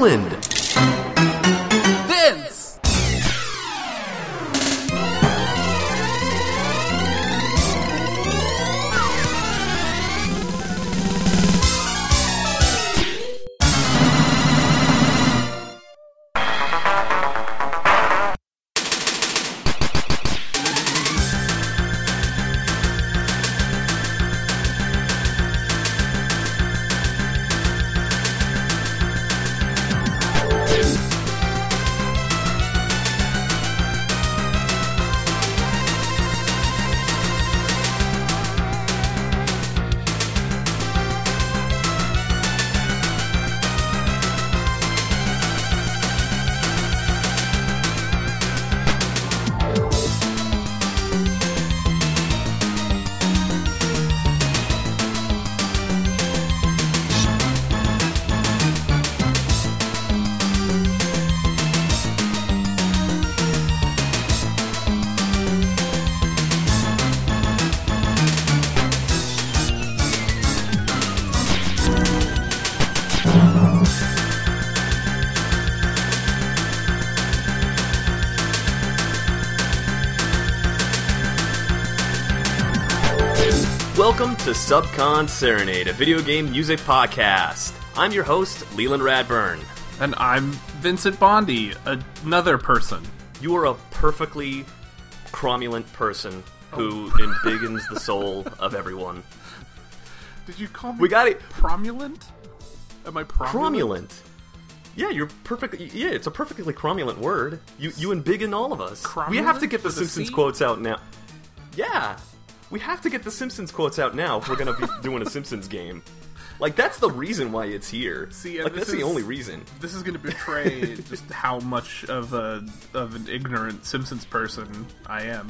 Leland. To Subcon Serenade, a video game music podcast. I'm your host, Leland Radburn. And I'm Vincent Bondi, another person. You are a perfectly cromulent person who Oh. embiggens the soul of everyone. Did you call me We got it. Promulent? Am I promulent? Cromulent. Yeah, you're perfectly. Yeah, it's a perfectly cromulent word. You you embiggen all of us. We have to get the a Simpsons quotes out now. Yeah, we have to get the Simpsons quotes out now if we're gonna be doing a Simpsons game. Like that's the reason why it's here. See, like this that's the only reason. This is going to betray just how much of a of an ignorant Simpsons person I am.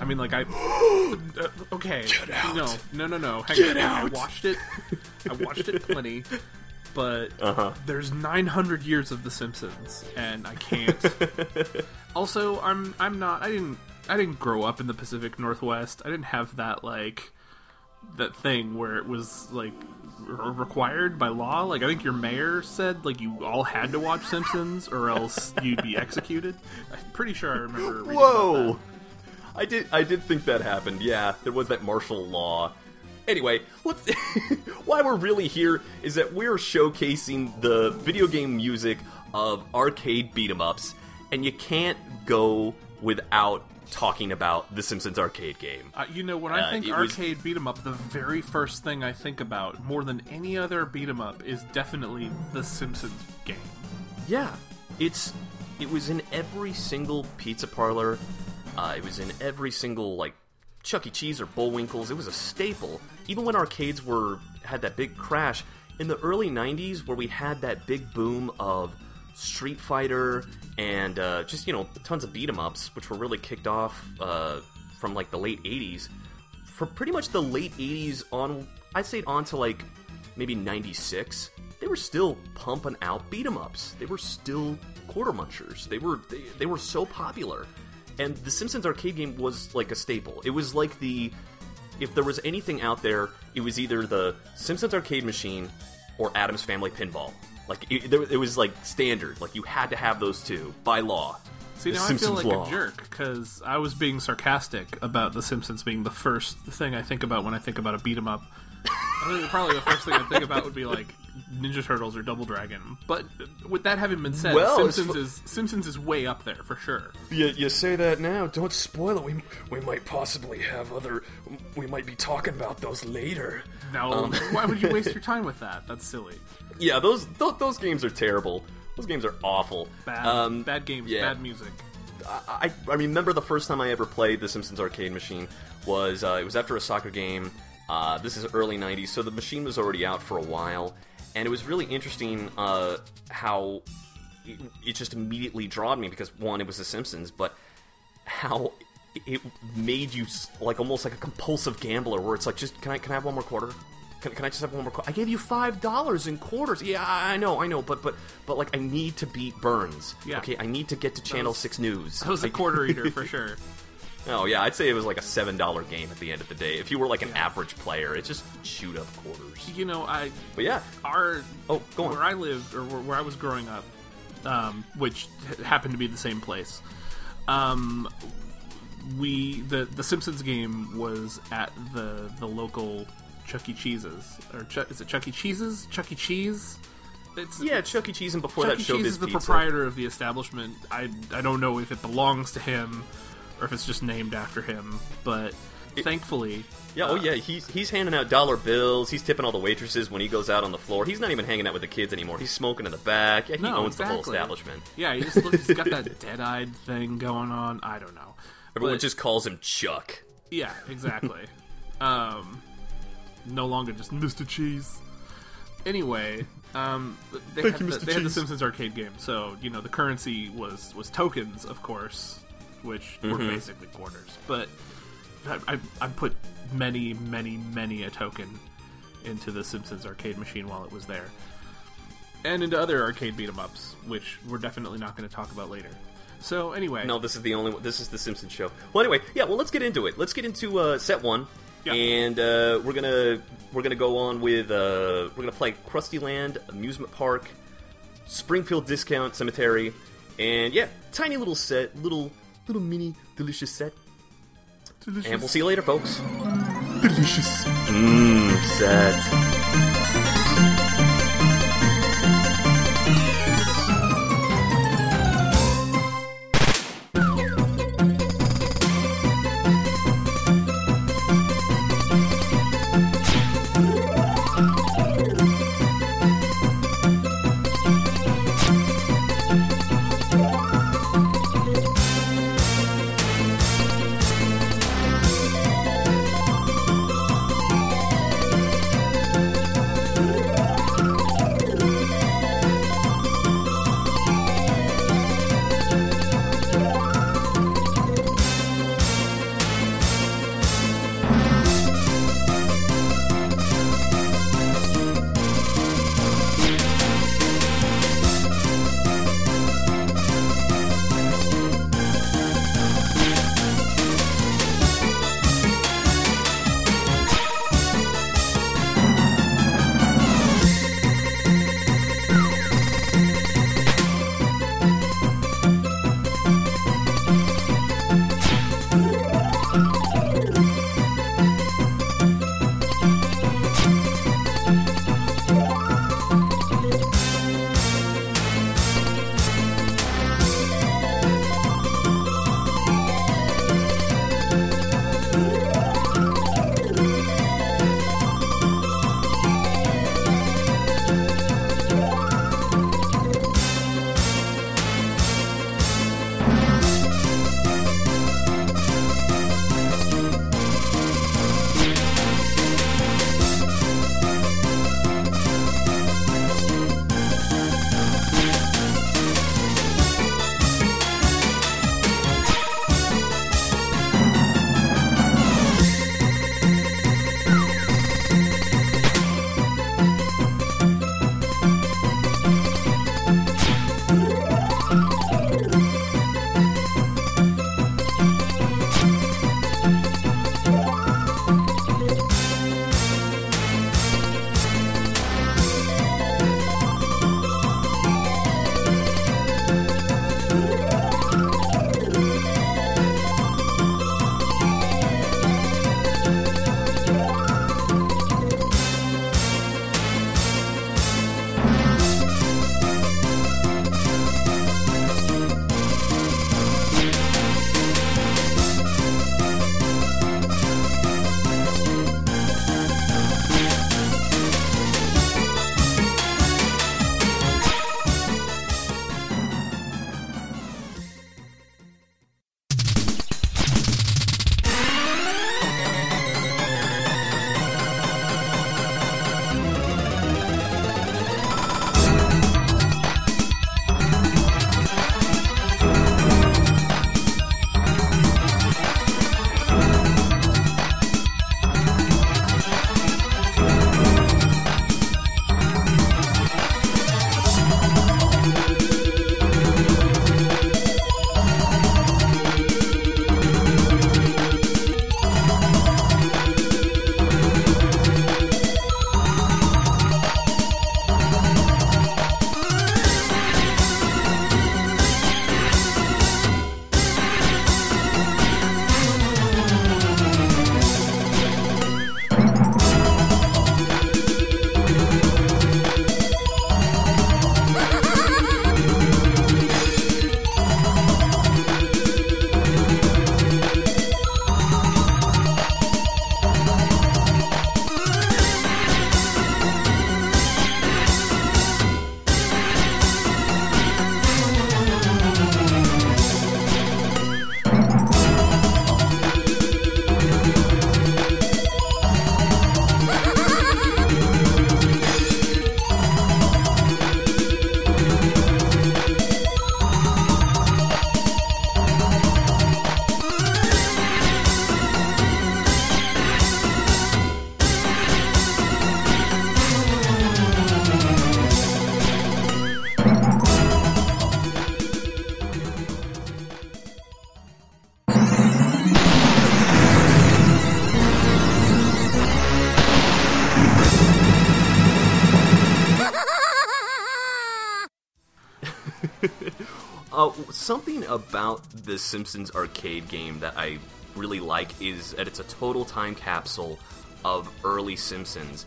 I mean, like I. uh, okay. Get out. No, no, no, no. Hang Get on. out. I watched it. I watched it plenty, but Uh-huh. there's 900 years of The Simpsons, and I can't. also, I'm I'm not. I didn't. I didn't grow up in the Pacific Northwest. I didn't have that like that thing where it was like r- required by law. Like I think your mayor said like you all had to watch Simpsons or else you'd be executed. I'm pretty sure I remember. Whoa! I did I did think that happened. Yeah, there was that martial law. Anyway, let's why we're really here is that we're showcasing the video game music of arcade beat 'em ups, and you can't go without talking about the Simpsons arcade game. Uh, you know, when I Uh, think it was- arcade beat 'em up, the very first thing I think about more than any other beat 'em up is definitely the Simpsons game. Yeah, it's it was in every single pizza parlor. Uh, it was in every single like Chuck E. Cheese or Bullwinkles. It was a staple. Even when arcades were had that big crash in the early '90s, where we had that big boom of Street Fighter and uh, just you know tons of beat 'em ups, which were really kicked off uh, from like the late '80s. For pretty much the late '80s on, I'd say on to like maybe 96 they were still pumping out beat 'em ups. They were still quarter munchers. They were they, they were so popular. And the simpsons arcade game was like a staple. It was like the if there was anything out there it was either the simpsons arcade machine or Addams family pinball like it, there- it was like standard like you had to have those two by law See, now I feel like law. a jerk because I was being sarcastic about The Simpsons being the first thing I think about when I think about a beat 'em up. Probably the first thing I think about would be like Ninja Turtles or Double Dragon. But with that having been said, Well, Simpsons fu- is Simpsons is way up there for sure. You, you say that now. Don't spoil it. We, we might possibly have other. We might be talking about those later. Now, Um, why would you waste your time with that? That's silly. Yeah, those those, those games are terrible. Those games are awful. Bad, Um, bad games, yeah. bad music. I, I remember the first time I ever played the Simpsons arcade machine was uh, it was after a soccer game. Uh, this is early '90s, so the machine was already out for a while, and it was really interesting uh, how it, it just immediately drawed me because one, it was The Simpsons, but how it made you like almost like a compulsive gambler, where it's like, just can I can I have one more quarter? Can, can I just have one more? Qu- I gave you five dollars in quarters. Yeah, I I know, I know, but but but like I need to beat Burns. Yeah. Okay, I need to get to Channel was- Six News. I was a quarter eater for sure. Oh yeah, I'd say it was like a seven dollar game at the end of the day. If you were like an average player, it just shoot up quarters. You know, I But yeah, our Oh, go on. where I lived or where, where I was growing up, um, which happened to be the same place. Um, we the the Simpsons game was at the the local Chuck E. Cheese's or Chuck, is it Chuck E. Cheese's Chuck E. Cheese? It's, yeah, Chuck E. Cheese, and before Chuck that, E. Cheese is the Pizza. proprietor of the establishment. I I don't know if it belongs to him or if it's just named after him, but thankfully, Yeah, oh yeah, he's he's handing out dollar bills. He's tipping all the waitresses when he goes out on the floor. He's not even hanging out with the kids anymore. He's smoking in the back. Yeah, he No, owns the whole establishment. yeah, he just looks, he's got that dead-eyed thing going on. I don't know. Everyone But- just calls him Chuck. Yeah, exactly. um, no longer just Mr. Cheese. Anyway, um, they, Thank had, you, the, Mr. they had the Simpsons arcade game, so you know the currency was was tokens, of course, which were Mm-hmm. basically quarters. But I, I, I put many, many, many a token into the Simpsons arcade machine while it was there, and into other arcade beat 'em ups, which we're definitely not going to talk about later. So anyway, No, this is the only one. This is the Simpsons show. Well, anyway, yeah. Well, let's get into it. Let's get into uh, set one, Yeah. and uh, we're gonna we're gonna go on with uh, we're gonna play Krusty Land Amusement Park, Springfield Discount Cemetery, and yeah, tiny little set, little little mini delicious set. delicious. And we'll see you later, folks. delicious. Mmm, set. About the Simpsons arcade game that I really like is that it's a total time capsule of early Simpsons.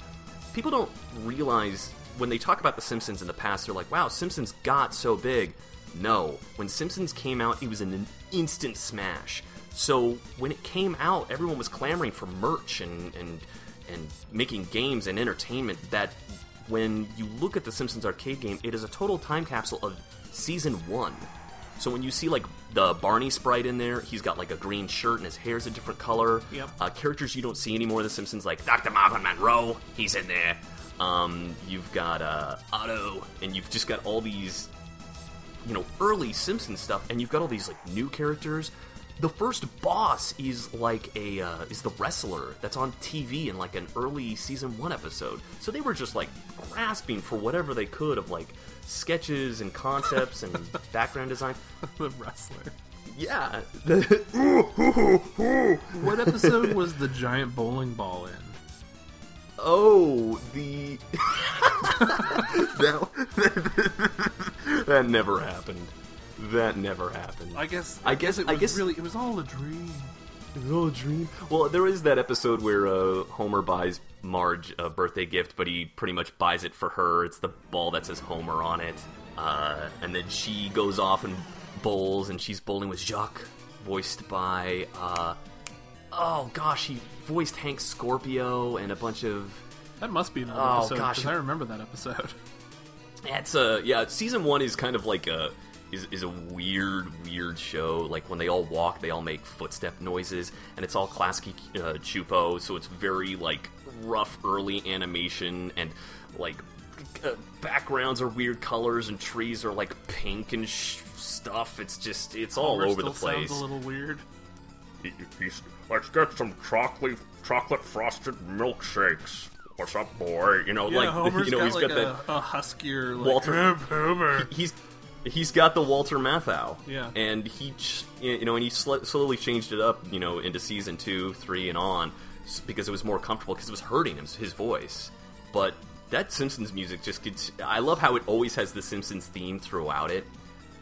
People don't realize when they talk about the Simpsons in the past, they're like, "Wow, Simpsons got so big." No, when Simpsons came out, it was an instant smash. So when it came out, everyone was clamoring for merch and and and making games and entertainment. That when you look at the Simpsons arcade game, it is a total time capsule of season one. So when you see like the Barney sprite in there, he's got like a green shirt and his hair's a different color. Yep. Uh, characters you don't see anymore in The Simpsons, like Dr. Marvin Monroe, he's in there. Um, you've got uh, Otto, and you've just got all these, you know, early Simpsons stuff, and you've got all these like new characters. The first boss is like a uh, is the wrestler that's on TV in like an early season one episode. So they were just like grasping for whatever they could of like sketches and concepts and background design. the wrestler. Yeah. What episode was the giant bowling ball in? Oh, the that, that never happened. That never happened. I guess. I guess- it I was guess- really. It was all a dream. It was all a dream. Well, there is that episode where uh, Homer buys Marge a birthday gift, but he pretty much buys it for her. It's the ball that says Homer on it, uh, and then she goes off and bowls, and she's bowling with Jacques, voiced by. Uh, oh gosh, he voiced Hank Scorpio and a bunch of That must be another Oh, episode gosh. because I remember that episode. It's a yeah. Season one is kind of like a is, is a weird weird show. Like when they all walk, they all make footstep noises, and it's all Klasky uh, Csupo. So it's very like rough early animation and like uh, backgrounds are weird colors and trees are like pink and sh- stuff. It's just it's all Homer over the place. Sounds a little weird. He- he's- let's get some chocolate chocolate frosted milkshakes. What's up, boy? You know, Yeah, like Homer's you know got he's like got a, that a huskier like, Walter- Homer. he's he's got the Walter Matthau. Yeah. and he you know and he sl- slowly changed it up you know into season two, three, and on because it was more comfortable because it was hurting him his voice. But that Simpsons music just gets. I love how it always has the Simpsons theme throughout it.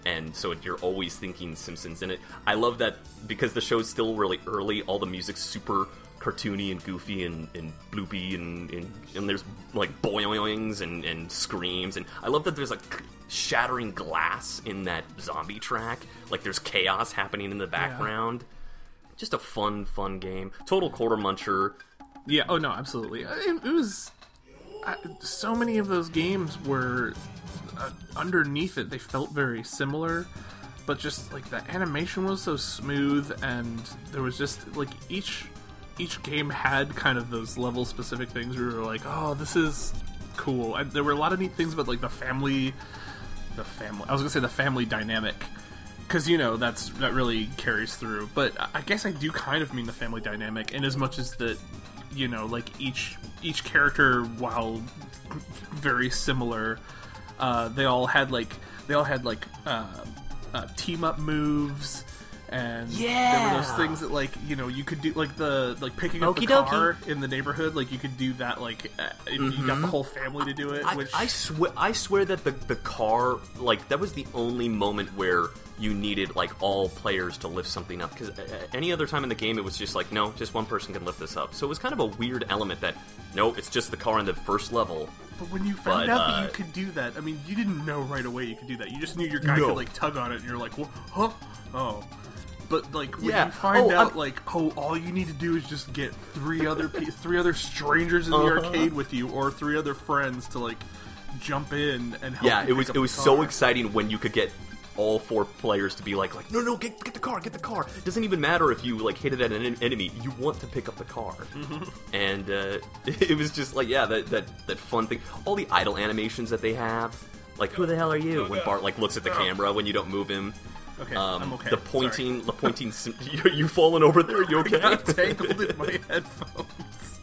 And so you're always thinking Simpsons in it. I love that because the show's still really early. All the music's super cartoony and goofy and, and bloopy and, and and there's like boings and, and screams and I love that there's like shattering glass in that zombie track. Like there's chaos happening in the background. Just a fun, fun game. Total quarter muncher. Yeah. Oh no, absolutely. Uh, It, it was I, so many of those games were uh, underneath it. They felt very similar, but just like the animation was so smooth, and there was just like each each game had kind of those level specific things where you were like, oh, this is cool. And there were a lot of neat things about like the family, the family. I was gonna say the family dynamic. Because you know that's that really carries through, but I- guess I do kind of mean the family dynamic, in as much as that you know like each each character while very similar uh, they all had like they all had like uh, uh, team up moves and there were those things that like you know you could do like the like picking up the Okie dokie. car in the neighborhood like you could do that like uh, if you got the whole family to do it I, which I swear, I swear that the the car, like that was the only moment where you needed like all players to lift something up. Because any other time in the game, it was just like, no, just one person can lift this up. So it was kind of a weird element that, no, it's just the car on the first level. But when you found But, out that uh, you could do that, I mean, you didn't know right away you could do that. You just knew your guy No. could like tug on it, and you're like, "Wha- huh? oh. But like when Yeah. you find Oh, out, I'm- like, oh, all you need to do is just get three other pe- three other strangers in the Uh-huh. arcade with you, or three other friends to like jump in and help. Yeah, you it was up it the was so exciting when you could get all four players to be like, like, no, no, get get the car, get the car. It doesn't even matter if you like hit it at an en- enemy. You want to pick up the car, and uh, it was just like, yeah, that that that fun thing. All the idle animations that they have, like, who the hell are you? When Bart like looks at the camera when you don't move him. Okay, Um, I'm okay. The pointing, the pointing. sim- You, you falling over there? You okay? Sorry. got tangled in my headphones.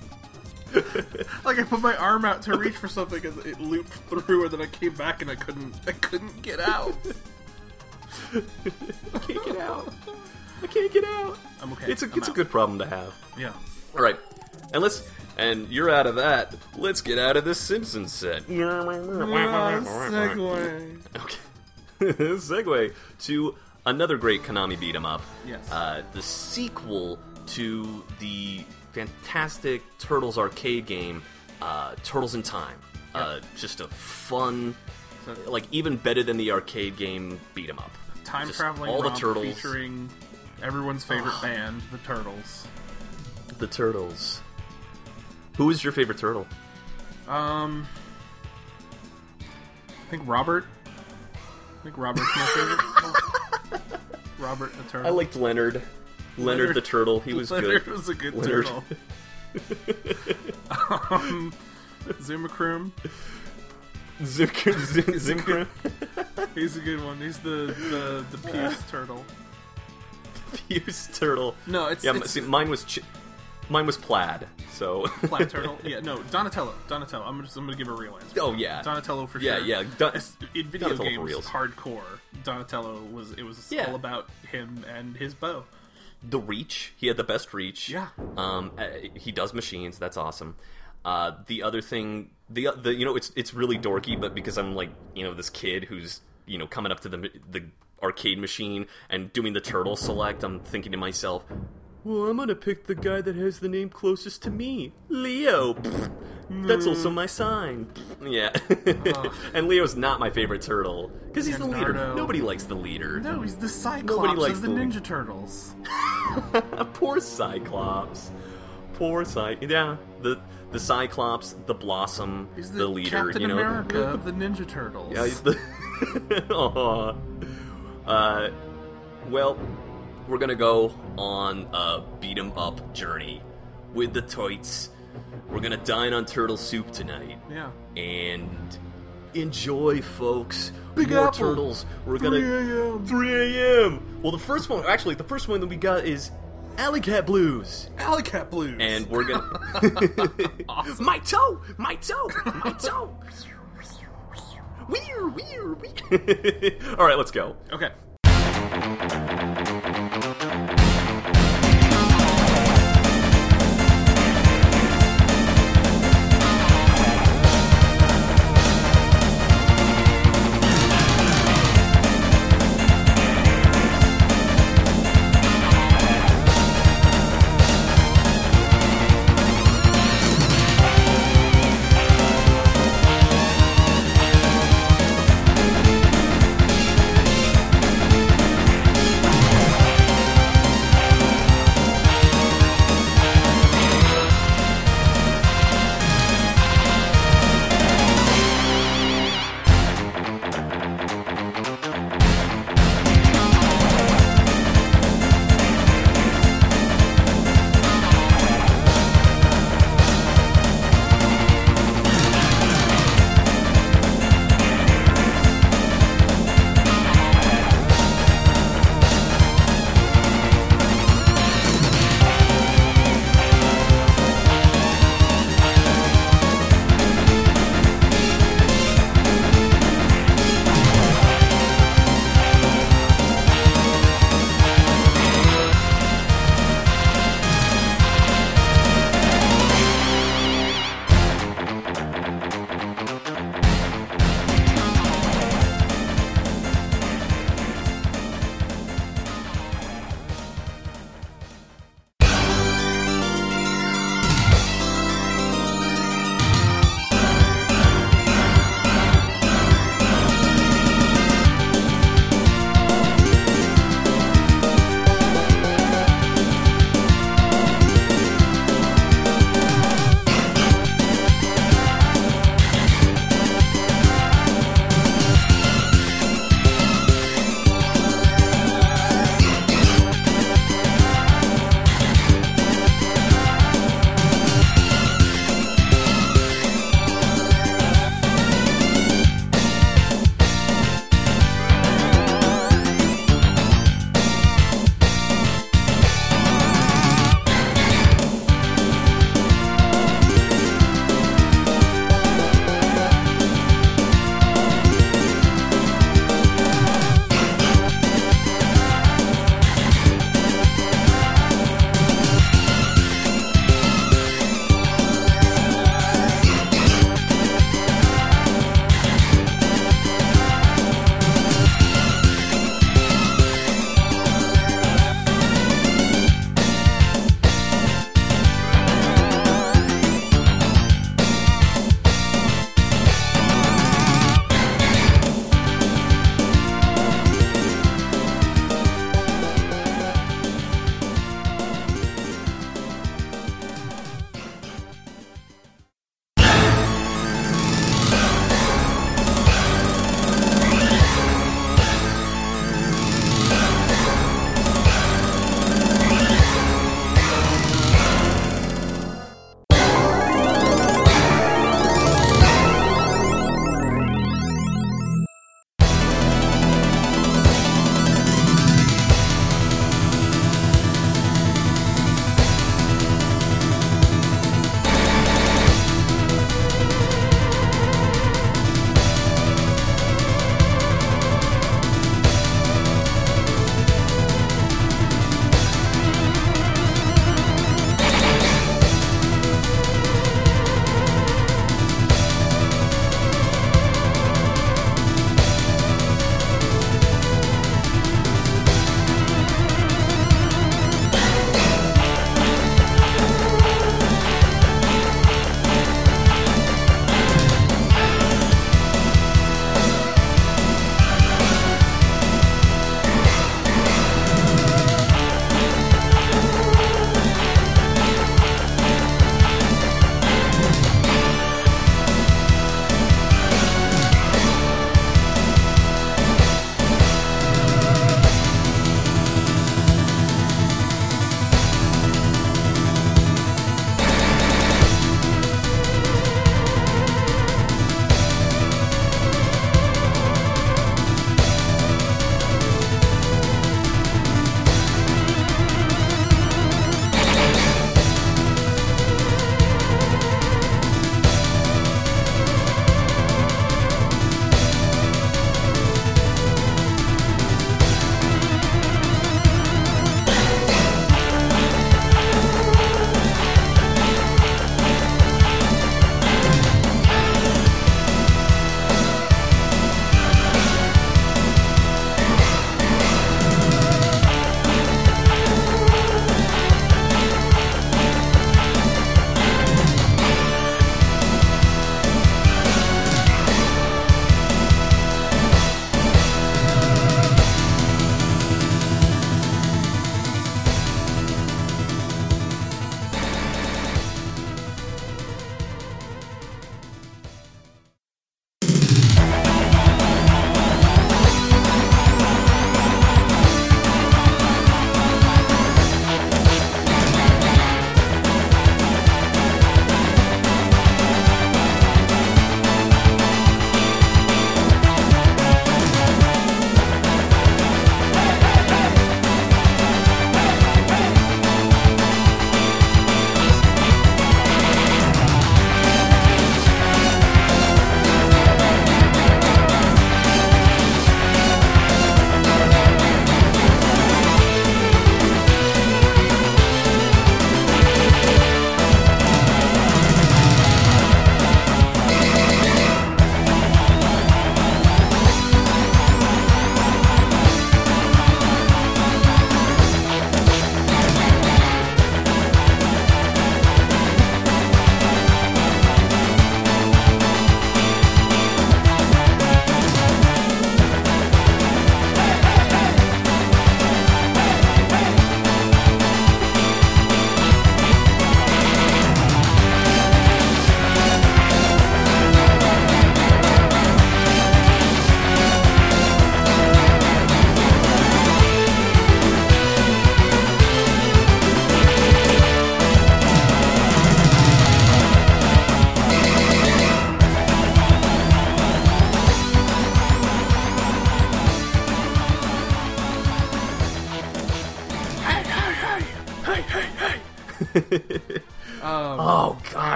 like I put my arm out to reach for something and it looped through, and then I came back and I couldn't. I couldn't get out. I can't get out. I can't get out. I'm okay. It's a I'm it's a good problem to have. Yeah. All right, and let's and you're out of that. Let's get out of this Simpsons set. No, segue. Okay. segue to another great Konami beat 'em up. Yes. Uh, the sequel to the fantastic Turtles arcade game, uh, Turtles in Time. Uh, just a fun, So- like even better than the arcade game beat 'em up. Time Just traveling all the turtles. featuring everyone's favorite band, the Turtles. The Turtles. Who is your favorite turtle? Um, I think Robert. I think Robert's my favorite. Robert the turtle. I liked Leonard. Leonard, Leonard- the turtle. He was good. Leonard good. was a good Leonard. turtle. um, Zumacrum. Zimkr. Zimkr. He's a good one. He's the the the Puce turtle. Fuse turtle. No, it's Yeah, it's see, mine was ch- mine was plaid. So. Plaid turtle. Yeah, no, Donatello. Donatello. I'm just I'm gonna give a real answer. oh yeah. Donatello for Yeah, sure. yeah. Don- in video Donatello games, hardcore. Donatello was it was Yeah. all about him and his bow. the reach. He had the best reach. Yeah. Um, uh, he does machines. That's awesome. Uh, the other thing, the the you know, it's it's really dorky, but because I'm like you know this kid who's you know coming up to the the arcade machine and doing the turtle select, I'm thinking to myself. Well, I'm gonna pick the guy that has the name closest to me, Leo. That's also my sign. Yeah, and Leo's not my favorite turtle because he's the leader. Leonardo. Nobody likes the leader. No, he's the Cyclops Nobody likes of the the- Ninja Turtles. Poor Cyclops. Poor Cy. Yeah, the the Cyclops, the Blossom, He's the, the, leader. Captain you know. America of the Ninja Turtles. Yeah, he's the. Aw. uh, well, we're gonna go on a beat 'em up journey with the Toits. We're gonna dine on turtle soup tonight yeah. and enjoy, folks. Big More Apple. turtles. We're 3 gonna a.m.. 3 a.m. Well, the first one, actually, the first one that we got is Alley Cat Blues, Alley Cat Blues. and we're gonna my toe, my toe, my toe. Weir, weir, weir. All right, let's go. okay.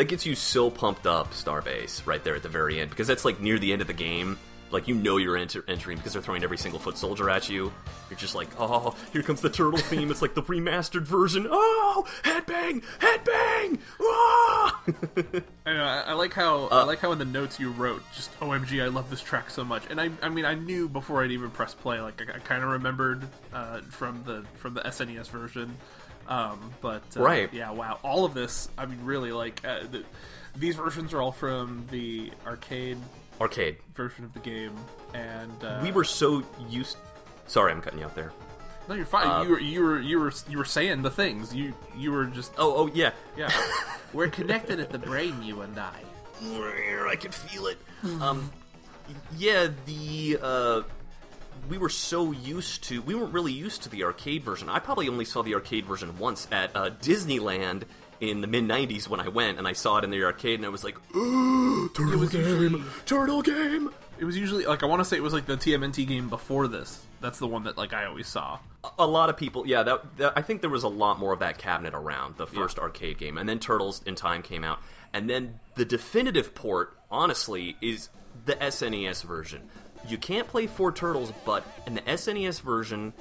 That gets you so pumped up, Starbase, right there at the very end, because that's like near the end of the game. Like you know you're enter- entering because they're throwing every single foot soldier at you. You're just like, oh, here comes the turtle theme. It's like the remastered version. Oh, headbang, headbang. Ah! I, know, I, I like how I like how in the notes you wrote just OMG I love this track so much and I I mean I knew before I'd even press play like I, I kind of remembered uh, from the from the SNES version um, but uh, Right. yeah wow all of this I mean really like uh, the, these versions are all from the arcade Arcade. version of the game and uh, We were so used. Sorry, I'm cutting you off there. no you're fine uh, you were you were you were you were saying the things you you were just Oh, oh yeah. yeah we're connected at the brain you and I I can feel it. Um, yeah, the uh, we were so used to we weren't really used to the arcade version. I probably only saw the arcade version once at uh, Disneyland in the mid '90s when I went, and I saw it in the arcade, and I was like, "Turtle was game, usually- turtle game." it was usually like I want to say it was like the TMNT game before this. That's the one that like I always saw. A lot of people yeah that, that i think there was a lot more of that cabinet around the first arcade game. And then turtles in time came out. And then the definitive port honestly is the snes version you can't play four turtles but in the snes version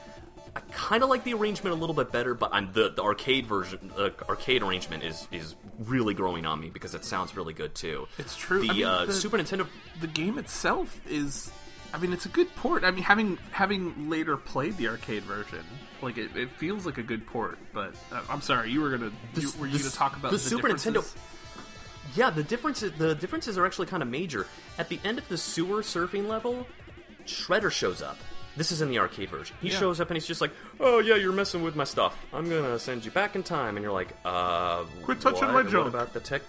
i kind of like the arrangement a little bit better but I'm, the, the arcade version the arcade arrangement is is really growing on me because it sounds really good too It's true. the, I mean, uh, the- super nintendo the game itself is I mean it's a good port. I mean having having later played the arcade version, like it, it feels like a good port. But uh, I'm sorry, you were gonna you, were you the gonna talk about the the, Super Nintendo-? Yeah, the differences the differences are actually kind of major. At the end of the sewer surfing level, Shredder shows up. This is in the arcade version. He Yeah. shows up and he's just like, "Oh yeah, you're messing with my stuff. I'm gonna send you back in time." And you're like, "Uh, Quit touching what? my What junk." about the tech?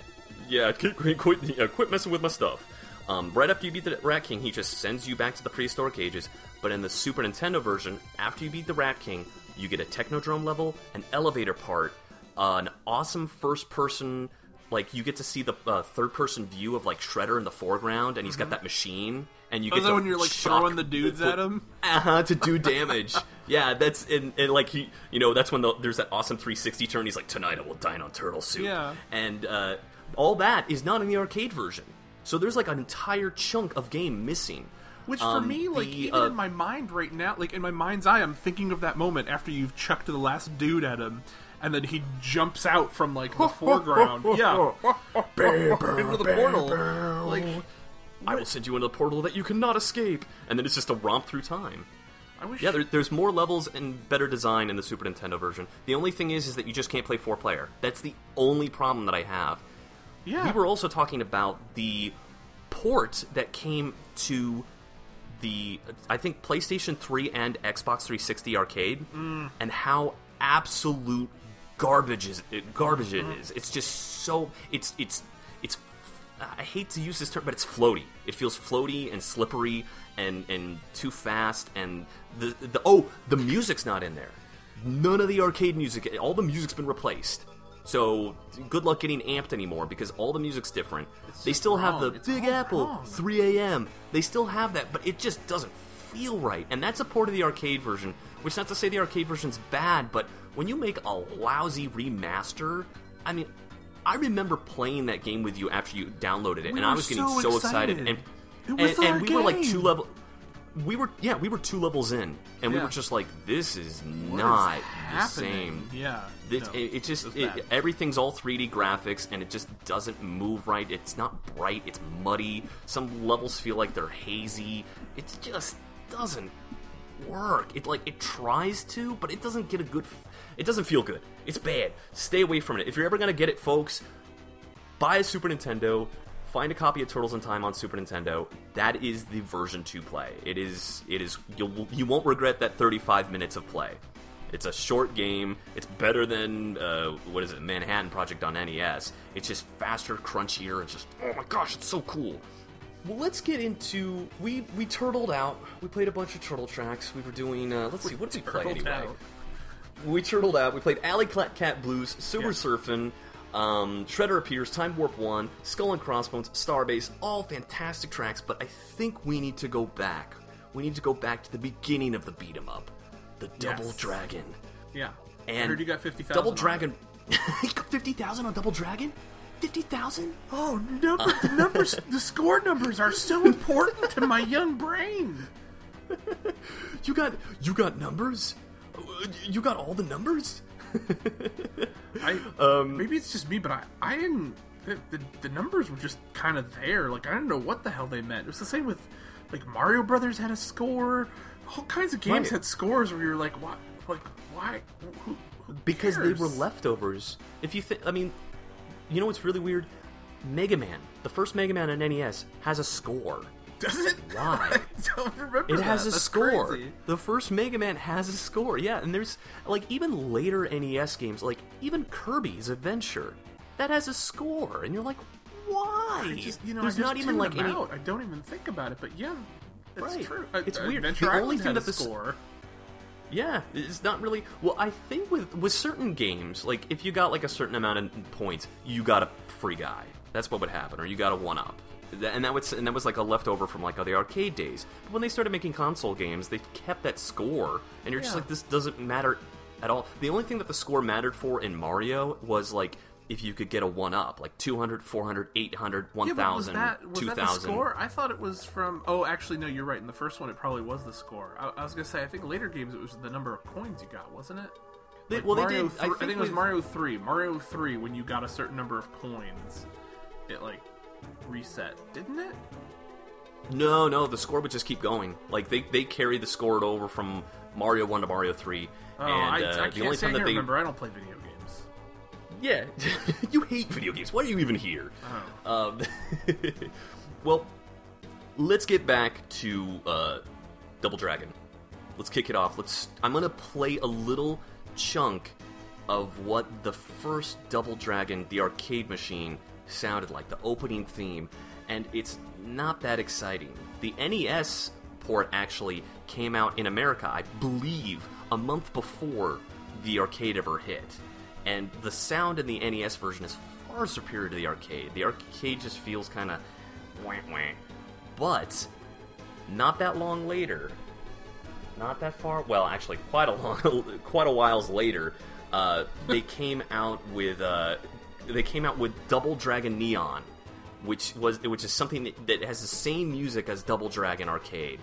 Yeah, quit, quit, quit, yeah, quit messing with my stuff." Um, right after you beat the Rat King, he just sends you back to the prehistoric ages. But in the Super Nintendo version, after you beat the Rat King, you get a Technodrome level, an elevator part, uh, an awesome first-person like you get to see the uh, third-person view of like Shredder in the foreground, and he's got that machine, and you Oh, get is that to when you're like throwing the dudes at him? uh-huh, to do damage. yeah, that's and, and like he, you know, that's when the, there's that awesome 360 turn. He's like, "Tonight I will dine on turtle soup." Yeah. and uh, all that is not in the arcade version. So there's like an entire chunk of game missing. Which for Um, me, like the, even uh, in my mind right now, like in my mind's eye, I'm thinking of that moment after you've chucked the last dude at him, and then he jumps out from like the foreground, yeah, into the portal. Like I will send you into the portal that you cannot escape, and then it's just a romp through time. I wish. Yeah, there, there's more levels and better design in the Super Nintendo version. The only thing is, is that you just can't play four player. That's the only problem that I have. yeah. We were also talking about the port that came to the I think PlayStation 3 and Xbox 360 arcade mm. and how absolute garbage is it, garbage it is. It's just so it's it's it's I hate to use this term but it's floaty. It feels floaty and slippery and and too fast and the the oh, the music's not in there. None of the arcade music all the music's been replaced. So good luck getting amped anymore because all the music's different. they still have the. It's Big Apple wrong. 3 a.m. They still have that, but it just doesn't feel right. And that's a port of the arcade version, which not to say the arcade version's bad, but when you make a lousy remaster, I mean, I remember playing that game with you after you downloaded it, We and I was getting so so, excited. excited. And and, and we were like two level. We were yeah, we were two levels in, and we were just like, this is What is not the happening? same. Yeah, It, no, it, it just it, everything's all 3D graphics and it just doesn't move right. It's not bright. It's muddy. Some levels feel like they're hazy. It just doesn't work. It like it tries to, but it doesn't get a good. It doesn't feel good. It's bad. Stay away from it. If you're ever gonna get it, folks, buy a Super Nintendo. Find a copy of Turtles in Time on Super Nintendo. That is the version to play. It is. It is. You'll, you won't regret that 35 minutes of play. It's a short game. It's better than uh, what is it, Manhattan Project on NES. It's just faster, crunchier. It's just oh my gosh, it's so cool. Well, let's get into we we turtled out. We played a bunch of turtle tracks. We were doing. Uh, let's see, what did we play anyway? out. We turtled out. We played Alley Cat Cat Blues, Sewer Yeah. Surfin', um, Shredder Appears, Time Warp 1, Skull and Crossbones, Starbase, all fantastic tracks, but I think we need to go back. We need to go back to the beginning of the beat 'em up. The Double Yes. Dragon. Yeah. I And heard you got fifty thousand. Double Dragon, you got fifty thousand on Double Dragon. Fifty thousand. Oh, number, the numbers, the score numbers are so important to my young brain. You got you got numbers. You got all the numbers. I Um, maybe it's just me, but I I didn't. The, the, the numbers were just kind of there. Like I didn't know what the hell they meant. It was the same with like Mario Brothers had a score. All kinds of games Right. had scores where you're like, what? Like why? Who, who because they were leftovers. If you think, I mean, you know what's really weird? Mega Man, the first Mega Man on NES, has a score. Does it? Why? I don't remember. It that. has a That's score. crazy. The first Mega Man has a score. Yeah, and there's like even later NES games, like even Kirby's Adventure, that has a score, and you're like, why? Just, you know, there's not even like any. out. I don't even think about it, but yeah, it's Right. true. It's weird. Adventure The Island only thing had that a the score. Yeah, it's not really. Well, I think with with certain games, like if you got like a certain amount of points, you got a free guy. That's what would happen, or you got a one up. And that was and that was like a leftover from like the arcade days. But when they started making console games, they kept that score, and you're just like, this doesn't matter at all. The only thing that the score mattered for in Mario was like if you could get a one up, like 200, 400, 800, was 1000, that, was that the 2000. score? I thought it was from. Oh, actually, no. You're right. In the first one, it probably was the score. I, I was gonna say. I think later games, it was the number of coins you got, wasn't it? They- Like well, they Mario did. I thr- think it was Mario Three. Mario Three, when you got a certain number of coins, it like reset, didn't it? No, no, the score would just keep going. Like they they carried the score over from Mario One to Mario Three. Oh, and I, uh, I the only time that they remember. I don't play video games. yeah, you hate video games. Why are you even here? Oh. Um, well, let's get back to uh, Double Dragon. Let's kick it off. Let's. I'm gonna play a little chunk of what the first Double Dragon, the arcade machine, sounded like. The opening theme, and it's not that exciting. The NES port actually came out in America, I believe, a month before the arcade ever hit. And the sound in the NES version is far superior to the arcade. The arcade just feels kind of. But not that long later, not that far. Well, actually, quite a long, quite a whiles later, uh, they came out with uh, they came out with Double Dragon Neon, which was which is something that, that has the same music as Double Dragon Arcade,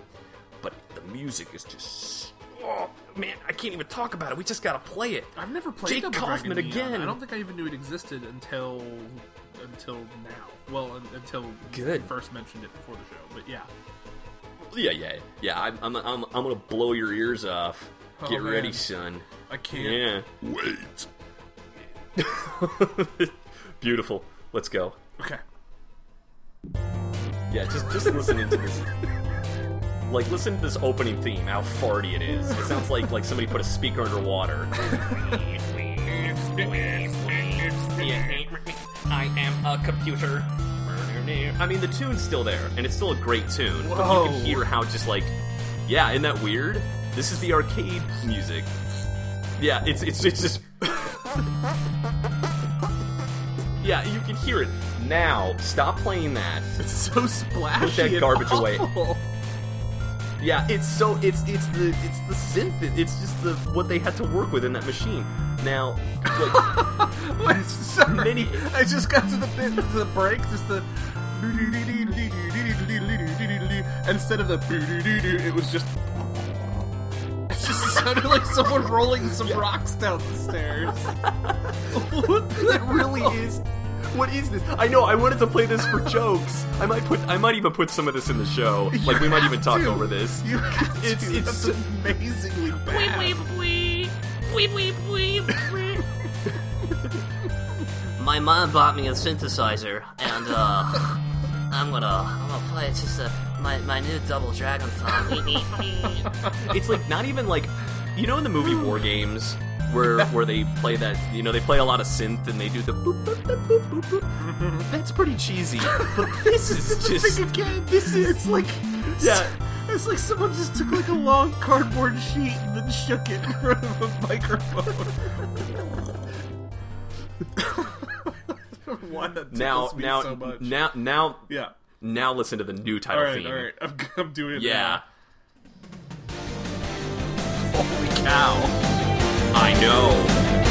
but the music is just oh man, I can't even talk about it. We just gotta play it. I've never played Jake Double Kaufman Dragon Neon. again. I don't think I even knew it existed until until now. Well, un- until Good. you first mentioned it before the show. But yeah, Yeah, yeah, yeah. I'm I'm I'm, I'm gonna blow your ears off. Oh, Get ready, son. I can't. Yeah. Wait. Beautiful. Let's go. Okay. Yeah, just just listening to this. Like, listen to this opening theme. How farty it is. It sounds like like somebody put a speaker underwater. I am a computer. I mean, the tune's still there, and it's still a great tune. But you Whoa. can hear how just like, yeah, isn't that weird? This is the arcade music. Yeah, it's it's it's just. yeah, you can hear it now. Stop playing that. It's so splashy. that and garbage away. Yeah, it's so it's it's the it's the synth. It's just the what they had to work with in that machine. Now, like, Wait, sorry. Many- I just got to the bit, to the break, just the. Instead of the. It was just. It just sounded like someone rolling some rocks down the stairs. it really is. What is this? I know. I wanted to play this for jokes. I might put. I might even put some of this in the show. Like we might even talk to. over this. You have It's- to. it's- That's amazingly bad. My mom bought me a synthesizer, and uh, I'm gonna I'm gonna play it's just a, my my new Double Dragon song. It's like not even like, you know, in the movie War Games. Where, where they play that you know they play a lot of synth and they do the boop boop boop boop boop boop. That's pretty cheesy, but this is just Think again. this is It's like Yeah. It's like someone just took like a long cardboard sheet and then shook it in front of a microphone. Why that now me now so much. now now yeah. now listen to the new title right, theme. all right. I'm, I'm doing it. Yeah. now. Holy cow! I know.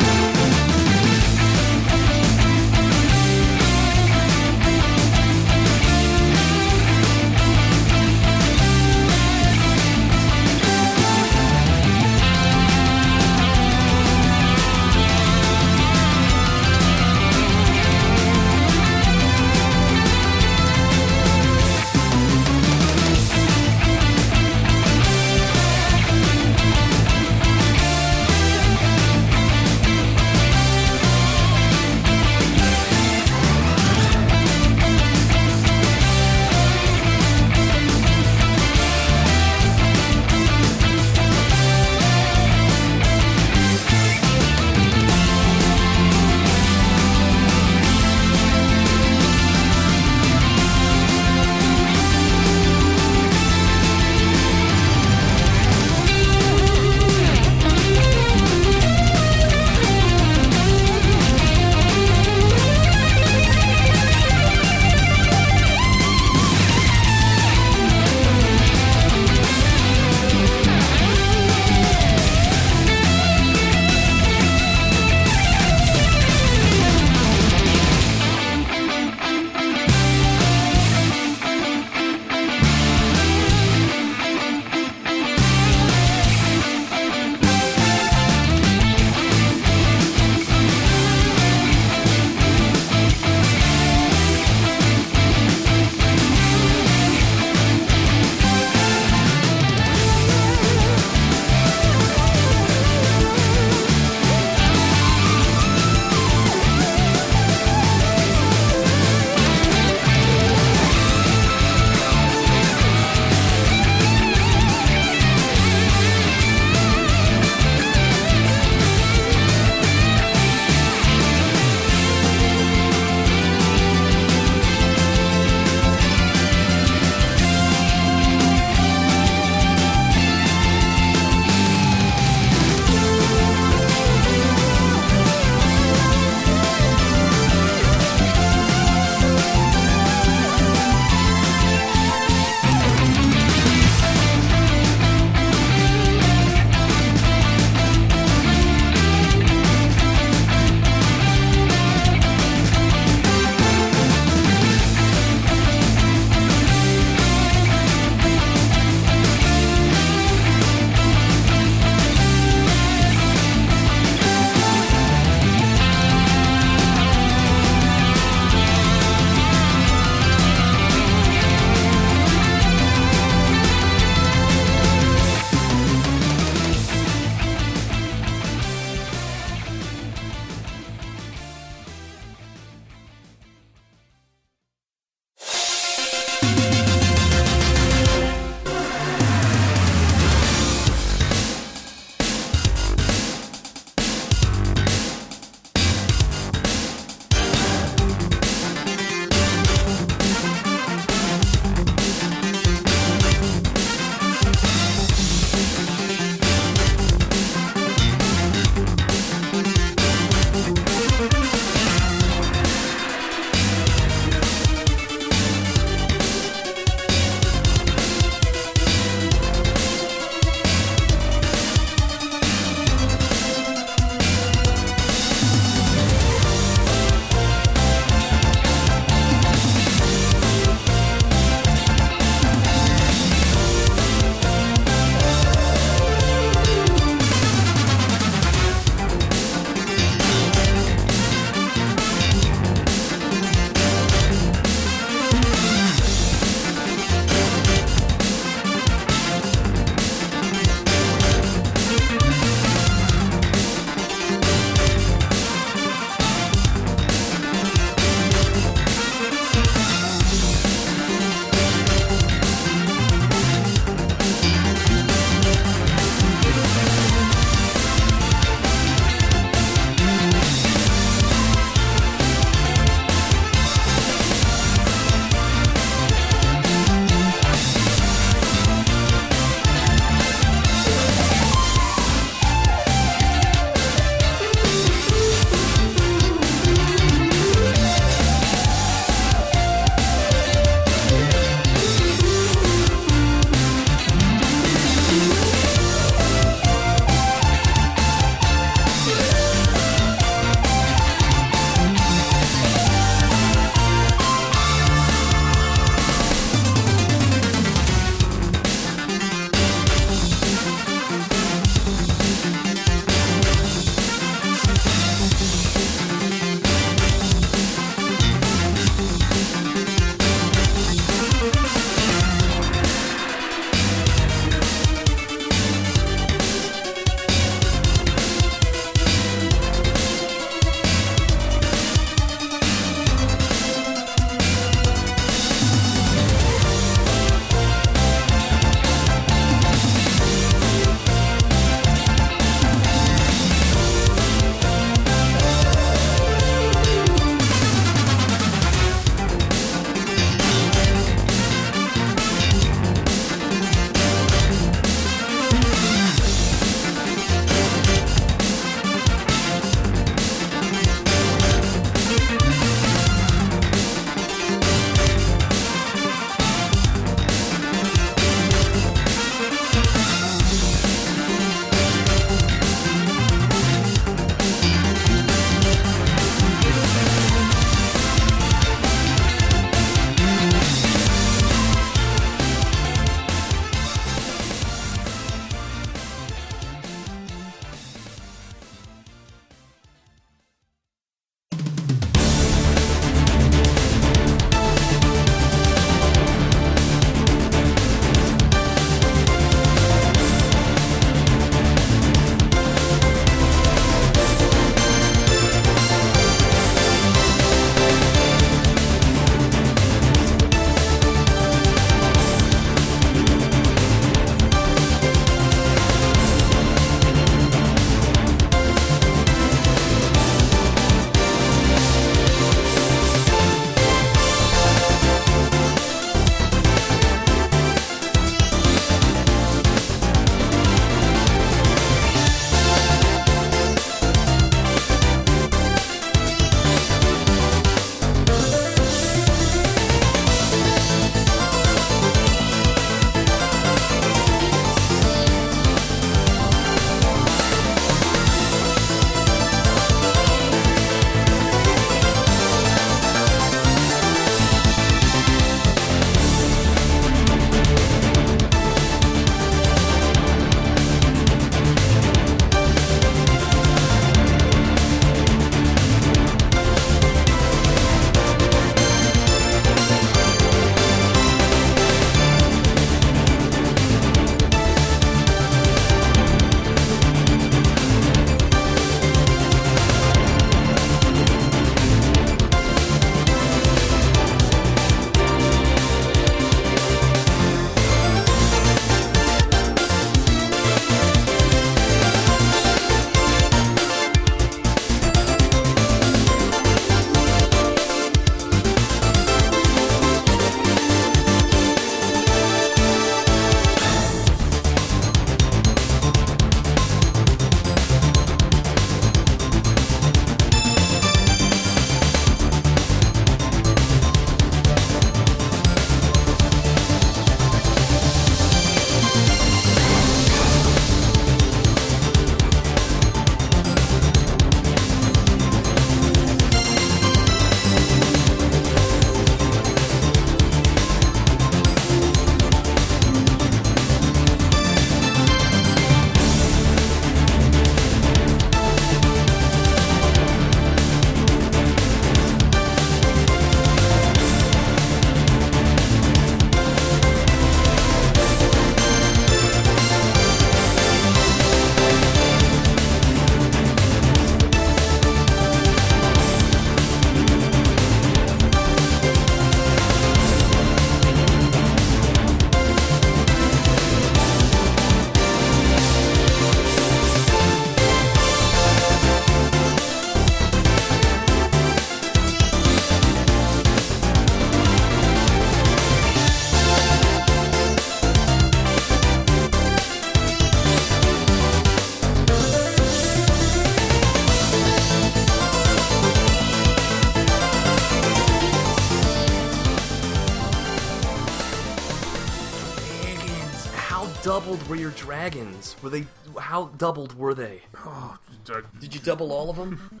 Dragons? Were they how doubled were they? Oh, the, Did you double all of them?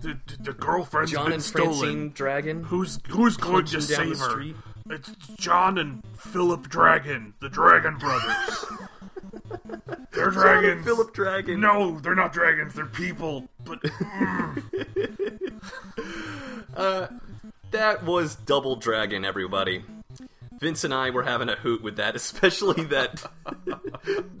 the, the girlfriend's John been and stolen. Francine Dragon. Who's who's going to Punching down save her? street. It's John and Philip Dragon, the Dragon Brothers. they're dragons. Philip Dragon. No, they're not dragons. They're people. But mm. uh, That was Double Dragon, everybody. Vince and I were having a hoot with that, especially that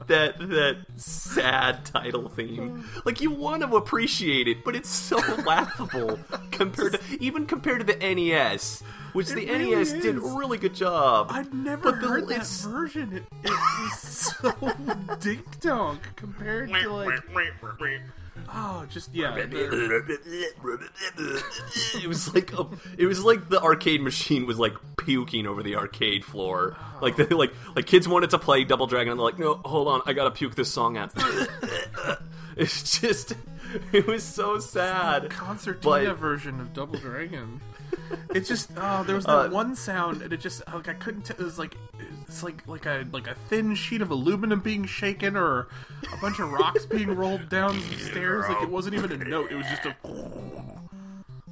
that that sad title theme. Like you want to appreciate it, but it's so laughable compared to even compared to the NES, which the really NES did a really good job. I'd never But the- heard that version. It, it was so dink donk compared to like oh, just yeah. it was like a, it was like the arcade machine was like puking over the arcade floor. Like the, like like kids wanted to play Double Dragon and they're like, no, hold on, I gotta puke this song out. it's just it was so sad. concertina But- version of Double Dragon. It just oh, there was that Uh, one sound, and it just like I couldn't. T- it was like it's like like a like a thin sheet of aluminum being shaken, or a bunch of rocks being rolled down some stairs. Like it wasn't even a note. It was just a.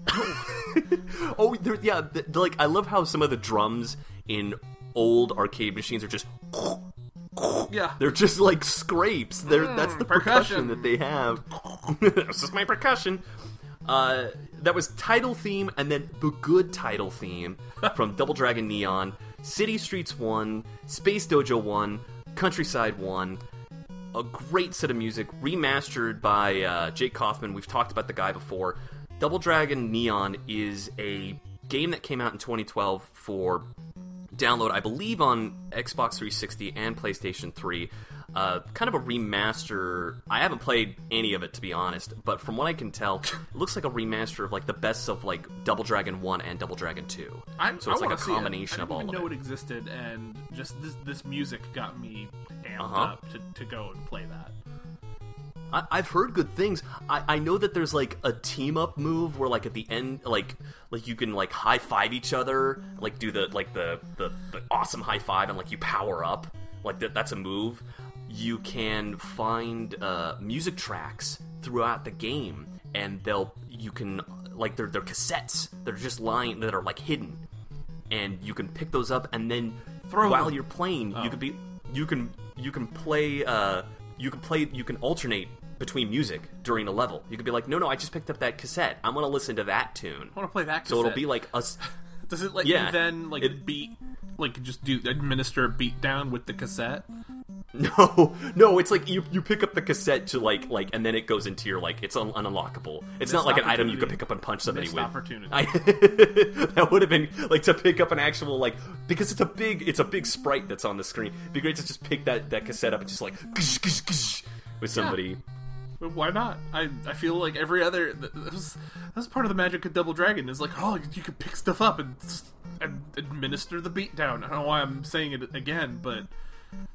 Oh, there, yeah, the, the- like I love how some of the drums in old arcade machines are just Yeah. they're just like scrapes. They're that's the percussion. percussion. that they have. this is my percussion. Uh, that was title theme, and then the good title theme from Double Dragon Neon, City Streets One, Space Dojo One, Countryside One. A great set of music, remastered by uh, Jake Kaufman. We've talked about the guy before. Double Dragon Neon is a game that came out in 2012 for download, I believe, on Xbox 360 and PlayStation 3. Uh, kind of a remaster. I haven't played any of it to be honest, but from what I can tell, it looks like a remaster of like the best of like Double Dragon 1 and Double Dragon 2. I, so it's I like a wanna see it. combination I of didn't all even of know it. it existed, and just this this music got me amped Uh-huh. up to, to go and play that. I, I've heard good things. I, I know that there's like a team up move where like at the end, like like you can like high five each other, like do the like the the, the awesome high five, and like you power up. Like that, that's a move. You can find uh, music tracks throughout the game, and they'll you can like they're they're cassettes. They're just lying that are like hidden, and you can pick those up, and then Throw while them. you're playing, you could be you can you can play uh you can play you can alternate between music during a level. You could be like, no, no, I just picked up that cassette. I'm gonna listen to that tune. I want to play that. So it'll be like us. Does it let Yeah. you then like It- beat, like just do administer a beat down with the cassette? No, no, it's like you you pick up the cassette to like like, and then it goes into your like it's un- ununlockable. It's not like an item you opportunity. pick up and punch somebody Missed with. opportunity. I, that would have been like to pick up an actual like because it's a big it's a big sprite that's on the screen. It'd be great to just pick that that cassette up and just like with somebody. But why not? I, I feel like every other that was that was part of the magic of Double Dragon is like oh you can pick stuff up and, and administer the beat down. I don't know why I'm saying it again, but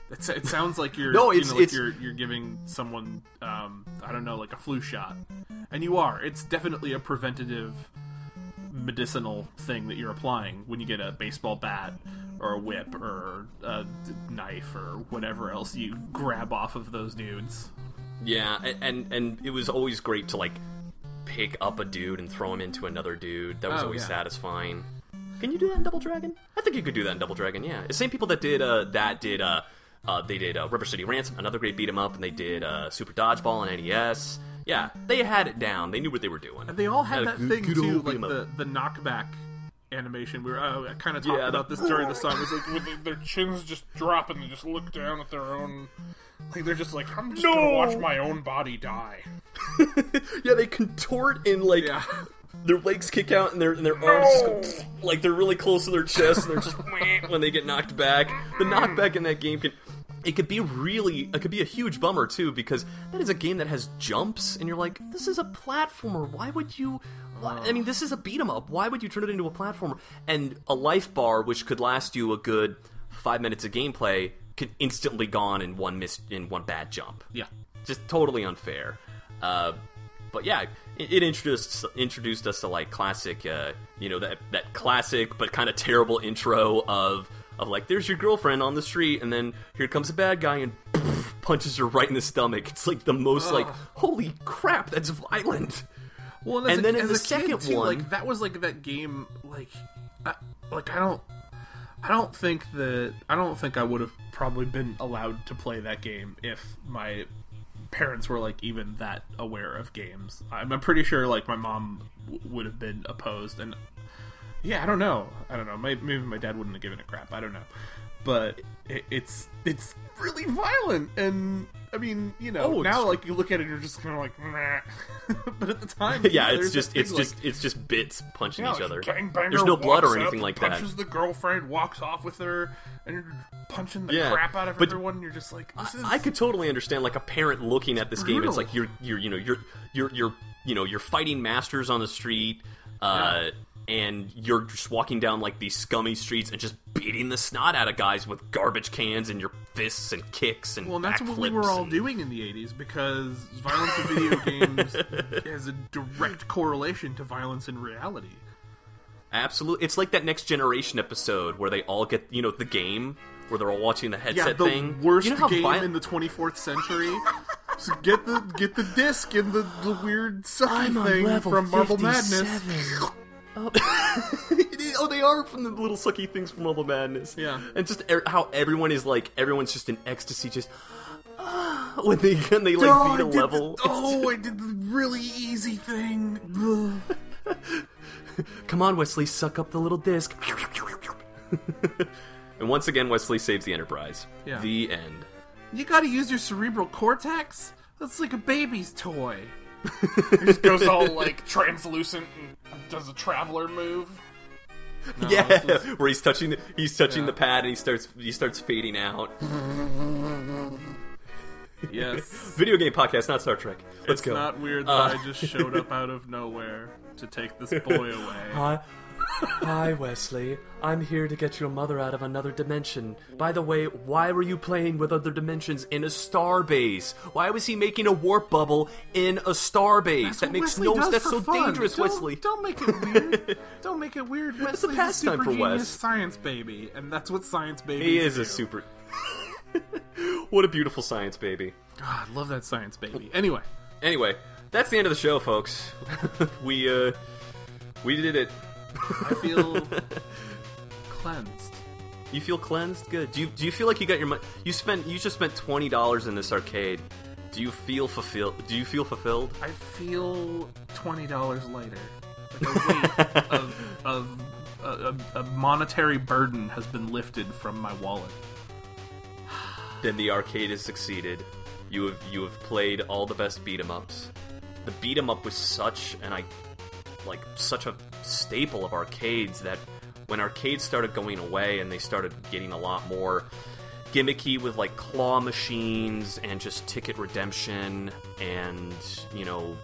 it's, it sounds like you're No, you it's- know, like it's- you're you're giving someone um, I don't know like a flu shot, and you are. It's definitely a preventative medicinal thing that you're applying when you get a baseball bat or a whip or a knife or whatever else you grab off of those dudes. Yeah, and and it was always great to like pick up a dude and throw him into another dude. That was Oh, always yeah. satisfying. Can you do that in Double Dragon? I think you could do that in Double Dragon. Yeah, the same people that did uh, that did uh, uh, they did uh, River City Ransom, another great beat 'em up, and they did uh, Super Dodgeball and NES. Yeah, they had it down. They knew what they were doing. And They all had a that thing too, like beat 'em up. the, the knockback animation. We were uh, I kind of talked Yeah, about this during the song. It was like when they- their chins just drop and they just look down at their own. Like they're just like, I'm just gonna watch my own body die. yeah, they contort in like Yeah. their legs kick out and their and their arms just go, like they're really close to their chest and they're just when they get knocked back. The knockback in that game can it could be really it could be a huge bummer too because that is a game that has jumps and you're like this is a platformer why would you why, I mean this is a beat 'em up why would you turn it into a platformer and a life bar which could last you a good 5 minutes of gameplay could instantly gone in one miss in one bad jump Yeah. just totally unfair. Uh, but yeah, it, it introduced introduced us to like classic, uh, you know that that classic but kind of terrible intro of of like, there's your girlfriend on the street, and then here comes a bad guy and punches her right in the stomach. It's like the most like, holy crap, that's violent. Well, and, And a, then in the second too, one- like that was like that game. Like, I, like I don't, I don't think that I don't think I would have probably been allowed to play that game if my parents were like even that aware of games. I'm, I'm pretty sure like my mom w- would have been opposed, and yeah, I don't know. I don't know. Maybe, maybe my dad wouldn't have given a crap. I don't know. But it, it's it's really violent, and I mean, you know, Oh, now like you look at it, and you're just kind of like, Meh. but at the time, yeah, there's it's just it's thing, just like, it's just bits punching yeah, each other. There's no blood or walks up, anything like that. Punches the girlfriend, walks off with her, and you're punching the Yeah, crap out of but everyone. And you're just like, this is I could totally understand like a parent looking at this game. It's like you're you're you know you're you're you're you know you're fighting masters on the street, uh, and you're just walking down like these scummy streets and just beating the snot out of guys with garbage cans and your fists and kicks and Well, and that's what we were all and- doing in the 80s because violence in video games has a direct correlation to violence in reality. Absolutely, it's like that next generation episode where they all get you know the game where they're all watching the Yeah, headset the thing. worst you know how game viol- in the 24th century. so get the get the disc and the, the weird sucky thing from Marble Madness. oh, they are from the little sucky things from Marble Madness. Yeah. and just er- how everyone is like, everyone's just in ecstasy, just when they when they like oh, beat a I did level. The, oh, I did the really easy thing. Come on, Wesley, suck up the little disc. and once again, Wesley saves the Enterprise. Yeah. The end. You gotta use your cerebral cortex? That's like a baby's toy. it just goes all like translucent and does a traveler move. No, yeah, is- where he's touching the, he's touching Yeah. the pad and he starts he starts fading out. Yes. Video game podcast, not Star Trek. Let's it's go. not weird that Uh, I just showed up out of nowhere to take this boy away. Hi, Wesley. I'm here to get your mother out of another dimension. By the way, why were you playing with other dimensions in a star base? Why was he making a warp bubble in a star base? That makes Wesley no That's so fun. dangerous, Don't- Wesley. Don't make it weird. don't make it weird. Wesley's a, pastime super for genius Wes. science baby, and that's what science baby is. He is a super. what a beautiful science baby. God, I love that science baby. Anyway, Anyway, that's the end of the show, folks. we uh, we did it. I feel cleansed. You feel cleansed? Good. Do you do you feel like you got your money? You spent you just spent twenty dollars in this arcade. Do you feel fulfilled? Do you feel fulfilled? I feel twenty dollars later. Like the weight of, of a, a, a monetary burden has been lifted from my wallet. Then the arcade has succeeded. You have you have played all the best beat 'em ups. The beat 'em up was such and I like such a staple of arcades that when arcades started going away and they started getting a lot more gimmicky with like claw machines and just ticket redemption and you know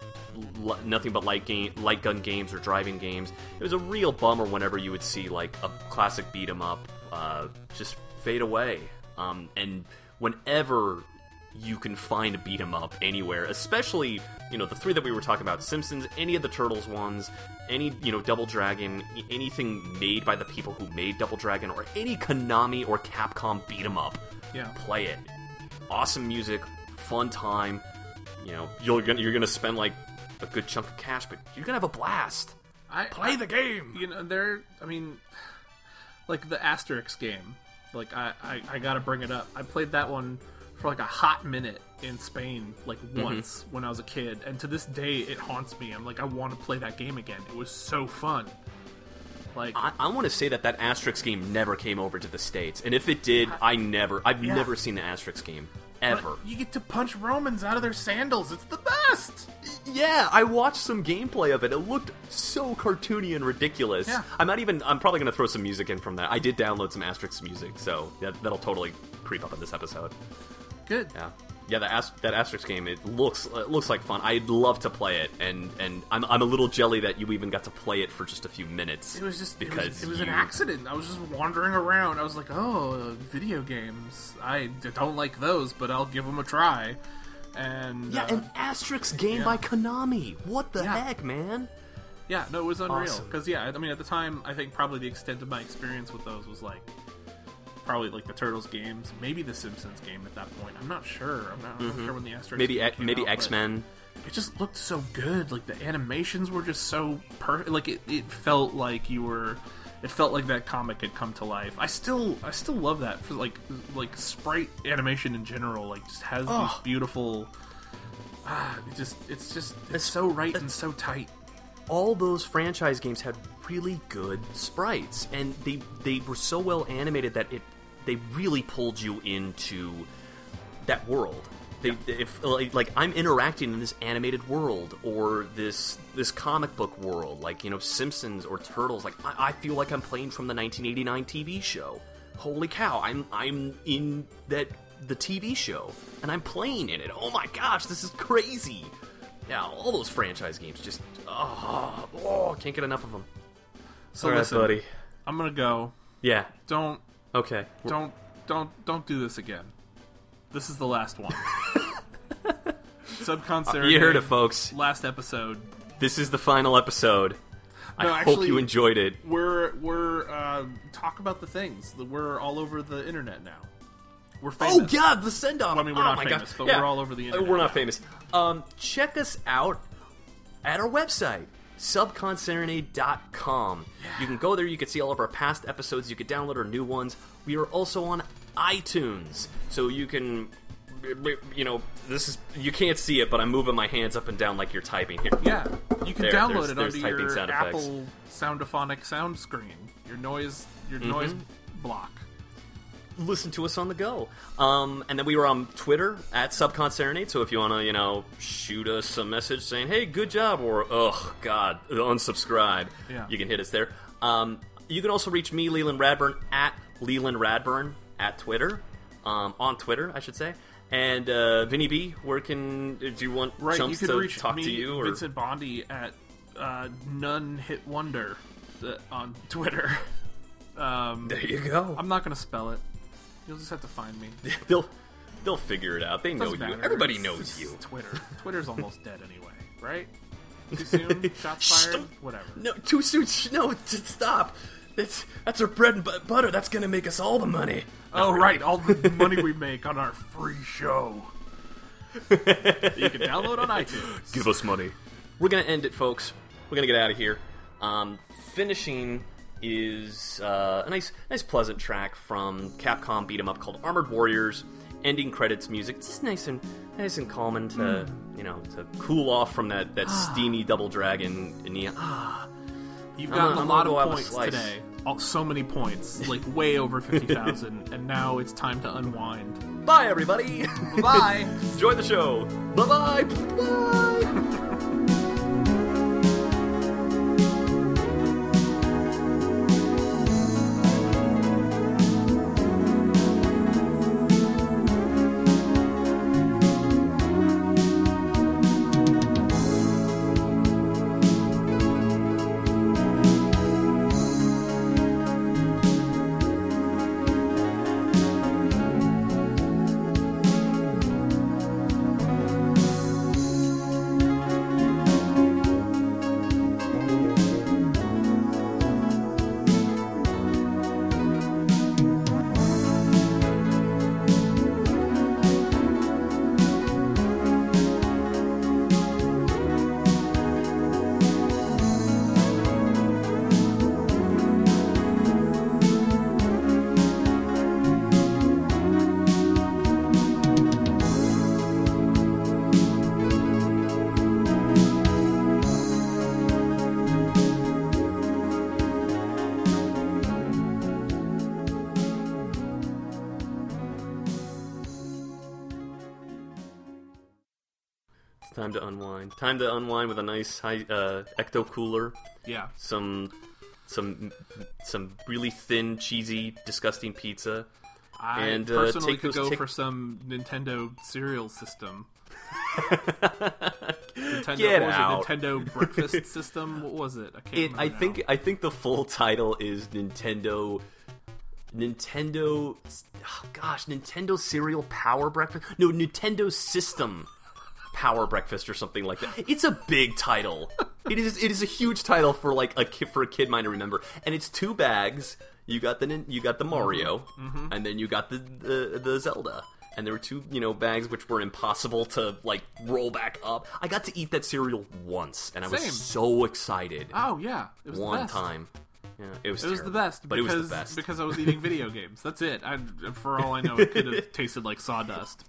l- nothing but light game light gun games or driving games it was a real bummer whenever you would see like a classic beat 'em up uh, just fade away. Um, and whenever you can find a beat 'em up anywhere especially you know the three that we were talking about simpsons any of the turtles ones any you know double dragon anything made by the people who made double dragon or any konami or capcom beat 'em up Yeah. play it awesome music fun time you know you're gonna you're gonna spend like a good chunk of cash but you're gonna have a blast I Play the game. You know, there. I mean, like the Asterix game. Like I, I, I gotta bring it up. I played that one for like a hot minute in Spain, like Mm-hmm. once when I was a kid, and to this day it haunts me. I'm like, I want to play that game again. It was so fun. Like, I, I want to say that that Asterix game never came over to the states, and if it did, I never, I've Yeah. never seen the Asterix game but ever. you get to punch Romans out of their sandals. It's the best. Yeah, I watched some gameplay of it. It looked so cartoony and ridiculous. Yeah. I'm not even. I'm probably gonna throw some music in from that. I did download some Asterix music, so that, that'll totally creep up in this episode. Good. Yeah, yeah. That Ast- that Asterix game, it looks it looks like fun. I'd love to play it, and and I'm I'm a little jelly that you even got to play it for just a few minutes. It was just it because was, it was an accident. I was just wandering around. I was like, "Oh, video games. I don't like those, but I'll give them a try." And Yeah, uh, an Asterix game yeah. by Konami. What the Yeah. heck, man? yeah, no, it was unreal. Awesome. Because yeah, I mean, at the time, I think probably the extent of my experience with those was like probably like the Turtles games, maybe the Simpsons game at that point. I'm not sure. I'm not, I'm not sure when the Asterix maybe maybe X Men. It just looked so good. Like the animations were just so perfect. Like it, it felt like you were. It felt like that comic had come to life. I still, I still love that for like, like sprite animation in general. Like just has these beautiful. Ah, it just, it's just, it's so right and so tight. all those franchise games had really good sprites and they they were so well animated that it they really pulled you into that world they if like, like i'm interacting in this animated world or this this comic book world like you know simpsons or turtles like i, I feel like i'm playing from the 1989 tv show holy cow i'm i'm in that the tv show and i'm playing in it oh my gosh this is crazy yeah, all those franchise games just oh, oh can't get enough of them. So All right, listen, buddy. I'm gonna go. Yeah. Don't, Okay. don't, don't, don't do this again. This is the last one. Subcon Serenade, You heard it, folks. Last episode. This is the final episode. I No, hope you enjoyed it. We're we're uh, talk about the things. We're all over the internet now. We're famous. Oh God, the send off. I mean, we're oh not famous, God. but we're all over the Uh, internet We're not famous. Um, check us out at our website subconserenade.com. You can go there. You can see all of our past episodes. You can download our new ones. We are also on iTunes, so you can. You know, this is you can't see it, but I'm moving my hands up and down like you're typing here. Yeah, you can There, download there's- it there's typing your sound. Apple Soundophonic sound screen. Your noise, your Mm-hmm. noise block. Listen to us on the go. Um, and then we were on Twitter at Subcon Serenade. So if you want to, you know, shoot us a message saying, "Hey, good job," or "Oh God, unsubscribe," Yeah. you can hit us there. Um, you can also reach me, Leland Radburn, at Leland Radburn at Twitter, um, on Twitter, I should say. And uh, Vinny B, where can do you want Right, Chumps you can to reach talk me, to you? Or Vincent Bondi at uh, None Hit Wonder uh, on Twitter. Um, there you go. I'm not gonna spell it. You'll just have to find me. they'll they'll figure it out. They know Doesn't you. matter. Everybody It's- knows it's you. Twitter. Twitter's almost dead anyway, right? Too soon. Shots Shh, fired. don't- Whatever. No, too soon. Sh- No, t- stop. That's that's our bread and bu- butter. That's gonna make us all the money. Oh right, all the money we make on our free show. you can download on iTunes. Give us money. We're gonna end it, folks. We're gonna get out of here. Um, finishing is uh, a nice, nice, pleasant track from Capcom beat 'em up called Armored Warriors. Ending credits music, just nice and nice and calming to you know to cool off from that that steamy Double Dragon. And yeah, ah, You've I'm gotten gonna- a I'm lot of points today. Oh, so many points, like way over fifty thousand, and now it's time to unwind. bye everybody. Bye. Enjoy the show. Bye bye. Bye. time to unwind. Time to unwind with a nice high uh, ecto cooler. Yeah. Some some some really thin, cheesy, disgusting pizza. I And, uh, personally take could those go tick- for some Nintendo cereal system. Nintendo, Get out. Nintendo breakfast system. What was it? I can't. It, I now. think I think the full title is Nintendo Nintendo oh gosh, Nintendo Cereal Power Breakfast. No, Nintendo System Power Breakfast or something like that. It's a big title. It is it is a huge title for like a kid for a kid mind to remember. And it's two bags. you got the you got the Mario, mm-hmm. Mm-hmm. and then you got the, the the Zelda. And there were two, you know, bags which were impossible to like roll back up. I got to eat that cereal once, and I was so excited. Oh yeah, it was the One best. time, yeah, it was It was the best, but because, it was the best. because I was eating video games. That's it. I, for all I know, it could have tasted like sawdust.